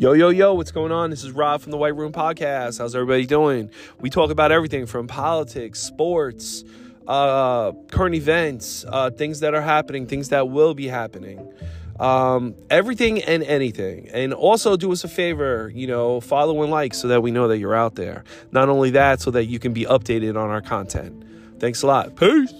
Yo, yo, yo, what's going on? This is Rob from the Whyte Room Podcast. How's everybody doing? We talk about everything from politics, sports, uh, current events, uh, things that are happening, things that will be happening, um, everything and anything. And also do us a favor, you know, follow and like so that we know that you're out there. Not only that, so that you can be updated on our content. Thanks a lot. Peace.